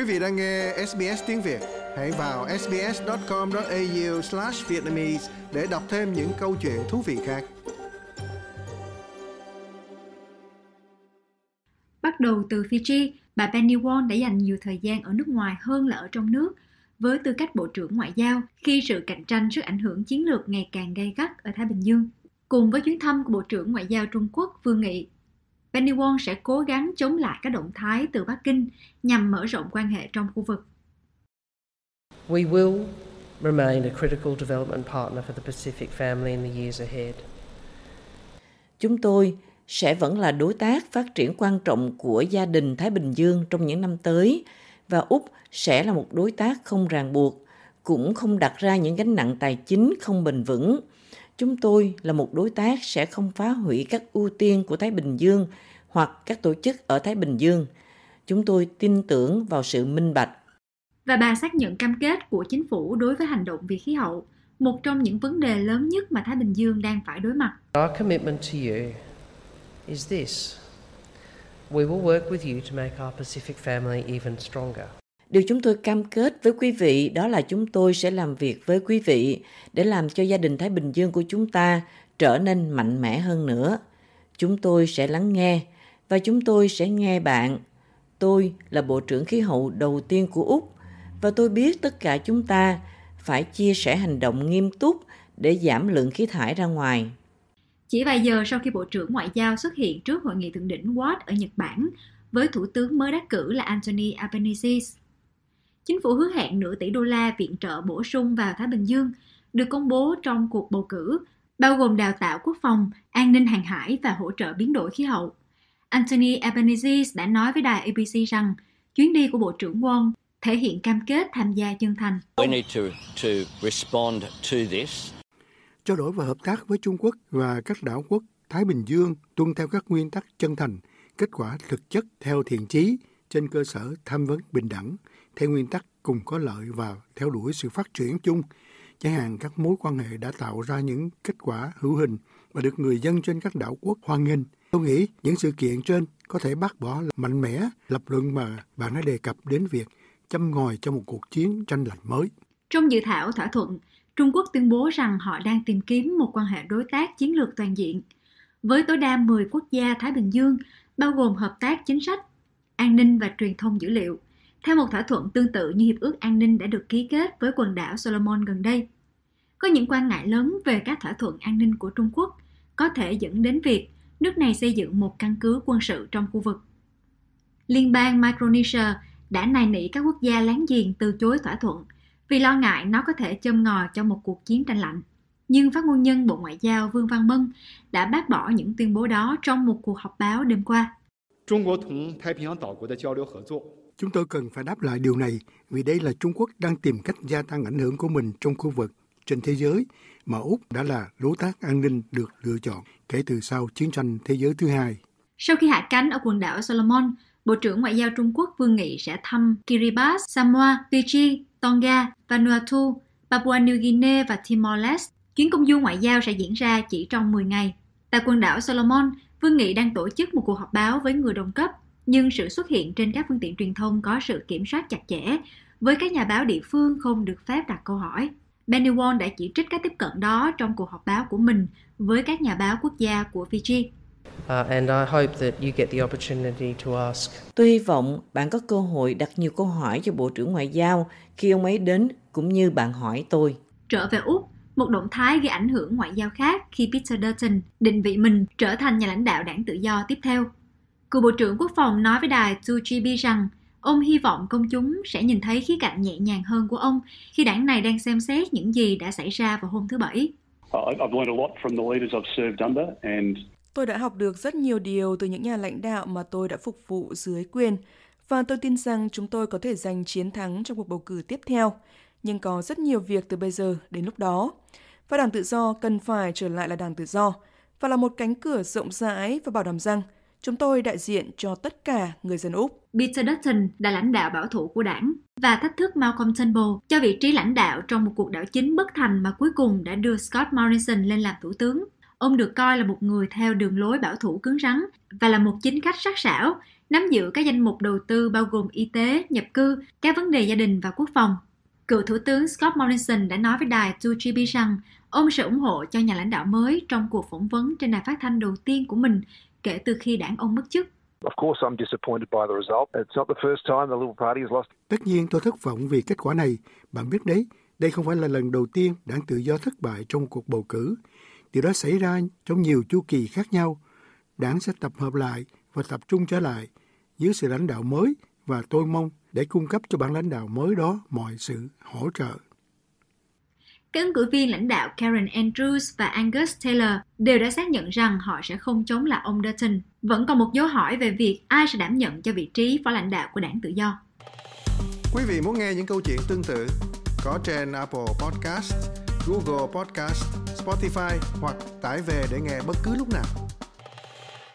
Quý vị đang nghe SBS tiếng Việt, hãy vào sbs.com.au/vietnamese để đọc thêm những câu chuyện thú vị khác. Bắt đầu từ Fiji, bà Penny Wong đã dành nhiều thời gian ở nước ngoài hơn là ở trong nước với tư cách Bộ trưởng Ngoại giao khi sự cạnh tranh sức ảnh hưởng chiến lược ngày càng gay gắt ở Thái Bình Dương. Cùng với chuyến thăm của Bộ trưởng Ngoại giao Trung Quốc Vương Nghị, Penny Wong sẽ cố gắng chống lại các động thái từ Bắc Kinh nhằm mở rộng quan hệ trong khu vực. We will remain a critical development partner for the Pacific family in the years ahead. Chúng tôi sẽ vẫn là đối tác phát triển quan trọng của gia đình Thái Bình Dương trong những năm tới và Úc sẽ là một đối tác không ràng buộc, cũng không đặt ra những gánh nặng tài chính không bền vững. Chúng tôi là một đối tác sẽ không phá hủy các ưu tiên của Thái Bình Dương hoặc các tổ chức ở Thái Bình Dương. Chúng tôi tin tưởng vào sự minh bạch. Và bà xác nhận cam kết của chính phủ đối với hành động vì khí hậu, một trong những vấn đề lớn nhất mà Thái Bình Dương đang phải đối mặt. Our commitment to you is this. We will work with you to make our Pacific family even stronger. Điều chúng tôi cam kết với quý vị đó là chúng tôi sẽ làm việc với quý vị để làm cho gia đình Thái Bình Dương của chúng ta trở nên mạnh mẽ hơn nữa. Chúng tôi sẽ lắng nghe và chúng tôi sẽ nghe bạn. Tôi là Bộ trưởng Khí hậu đầu tiên của Úc và tôi biết tất cả chúng ta phải chia sẻ hành động nghiêm túc để giảm lượng khí thải ra ngoài. Chỉ vài giờ sau khi Bộ trưởng Ngoại giao xuất hiện trước hội nghị thượng đỉnh Quad ở Nhật Bản với Thủ tướng mới đắc cử là Anthony Albanese, chính phủ hứa hẹn nửa tỷ đô la viện trợ bổ sung vào Thái Bình Dương được công bố trong cuộc bầu cử, bao gồm đào tạo quốc phòng, an ninh hàng hải và hỗ trợ biến đổi khí hậu. Anthony Albanese đã nói với đài ABC rằng chuyến đi của Bộ trưởng Wong thể hiện cam kết tham gia chân thành. We need to, to respond to this. Trao đổi và hợp tác với Trung Quốc và các đảo quốc Thái Bình Dương tuân theo các nguyên tắc chân thành, kết quả thực chất theo thiện chí trên cơ sở tham vấn bình đẳng, theo nguyên tắc cùng có lợi và theo đuổi sự phát triển chung. Chẳng hạn các mối quan hệ đã tạo ra những kết quả hữu hình và được người dân trên các đảo quốc hoan nghênh. Tôi nghĩ những sự kiện trên có thể bác bỏ mạnh mẽ lập luận mà bạn đã đề cập đến việc châm ngòi cho một cuộc chiến tranh lạnh mới. Trong dự thảo thỏa thuận, Trung Quốc tuyên bố rằng họ đang tìm kiếm một quan hệ đối tác chiến lược toàn diện với tối đa 10 quốc gia Thái Bình Dương, bao gồm hợp tác chính sách, an ninh và truyền thông dữ liệu, theo một thỏa thuận tương tự như Hiệp ước An ninh đã được ký kết với quần đảo Solomon gần đây. Có những quan ngại lớn về các thỏa thuận an ninh của Trung Quốc có thể dẫn đến việc nước này xây dựng một căn cứ quân sự trong khu vực. Liên bang Micronesia đã nài nỉ các quốc gia láng giềng từ chối thỏa thuận vì lo ngại nó có thể châm ngòi cho một cuộc chiến tranh lạnh. Nhưng phát ngôn nhân Bộ Ngoại giao Vương Văn Mân đã bác bỏ những tuyên bố đó trong một cuộc họp báo đêm qua. Chúng tôi cần phải đáp lại điều này vì đây là Trung Quốc đang tìm cách gia tăng ảnh hưởng của mình trong khu vực, trên thế giới mà Úc đã là đối tác an ninh được lựa chọn kể từ sau chiến tranh thế giới thứ hai. Sau khi hạ cánh ở quần đảo Solomon, Bộ trưởng Ngoại giao Trung Quốc Vương Nghị sẽ thăm Kiribati, Samoa, Fiji, Tonga, Vanuatu, Papua New Guinea và Timor-Leste. Chuyến công du ngoại giao sẽ diễn ra chỉ trong 10 ngày. Tại quần đảo Solomon, Vương Nghị đang tổ chức một cuộc họp báo với người đồng cấp, nhưng sự xuất hiện trên các phương tiện truyền thông có sự kiểm soát chặt chẽ, với các nhà báo địa phương không được phép đặt câu hỏi. Benny Wong đã chỉ trích các tiếp cận đó trong cuộc họp báo của mình với các nhà báo quốc gia của Fiji. Uh, and I hope that you get the opportunity to ask. Tôi hy vọng bạn có cơ hội đặt nhiều câu hỏi cho Bộ trưởng Ngoại giao khi ông ấy đến cũng như bạn hỏi tôi. Trở về Úc, một động thái gây ảnh hưởng ngoại giao khác khi Peter Dutton định vị mình trở thành nhà lãnh đạo đảng tự do tiếp theo. Cựu Bộ trưởng Quốc phòng nói với đài 2GB rằng ông hy vọng công chúng sẽ nhìn thấy khía cạnh nhẹ nhàng hơn của ông khi đảng này đang xem xét những gì đã xảy ra vào hôm thứ Bảy. Tôi đã học được rất nhiều điều từ những nhà lãnh đạo mà tôi đã phục vụ dưới quyền và tôi tin rằng chúng tôi có thể giành chiến thắng trong cuộc bầu cử tiếp theo. Nhưng có rất nhiều việc từ bây giờ đến lúc đó. Và Đảng Tự Do cần phải trở lại là Đảng Tự Do và là một cánh cửa rộng rãi và bảo đảm rằng chúng tôi đại diện cho tất cả người dân Úc. Peter Dutton là lãnh đạo bảo thủ của đảng và thách thức Malcolm Turnbull cho vị trí lãnh đạo trong một cuộc đảo chính bất thành mà cuối cùng đã đưa Scott Morrison lên làm thủ tướng. Ông được coi là một người theo đường lối bảo thủ cứng rắn và là một chính khách sắc sảo, nắm giữ các danh mục đầu tư bao gồm y tế, nhập cư, các vấn đề gia đình và quốc phòng. Cựu Thủ tướng Scott Morrison đã nói với đài 2GB rằng ông sẽ ủng hộ cho nhà lãnh đạo mới trong cuộc phỏng vấn trên đài phát thanh đầu tiên của mình kể từ khi đảng ông mất chức. Tất nhiên tôi thất vọng vì kết quả này. Bạn biết đấy, đây không phải là lần đầu tiên đảng tự do thất bại trong cuộc bầu cử. Điều đó xảy ra trong nhiều chu kỳ khác nhau. Đảng sẽ tập hợp lại và tập trung trở lại dưới sự lãnh đạo mới và tôi mong để cung cấp cho ban lãnh đạo mới đó mọi sự hỗ trợ. Các ứng cử viên lãnh đạo Karen Andrews và Angus Taylor đều đã xác nhận rằng họ sẽ không chống lại ông Dutton. Vẫn còn một dấu hỏi về việc ai sẽ đảm nhận cho vị trí phó lãnh đạo của đảng tự do. Quý vị muốn nghe những câu chuyện tương tự có trên Apple Podcast, Google Podcast, Spotify hoặc tải về để nghe bất cứ lúc nào.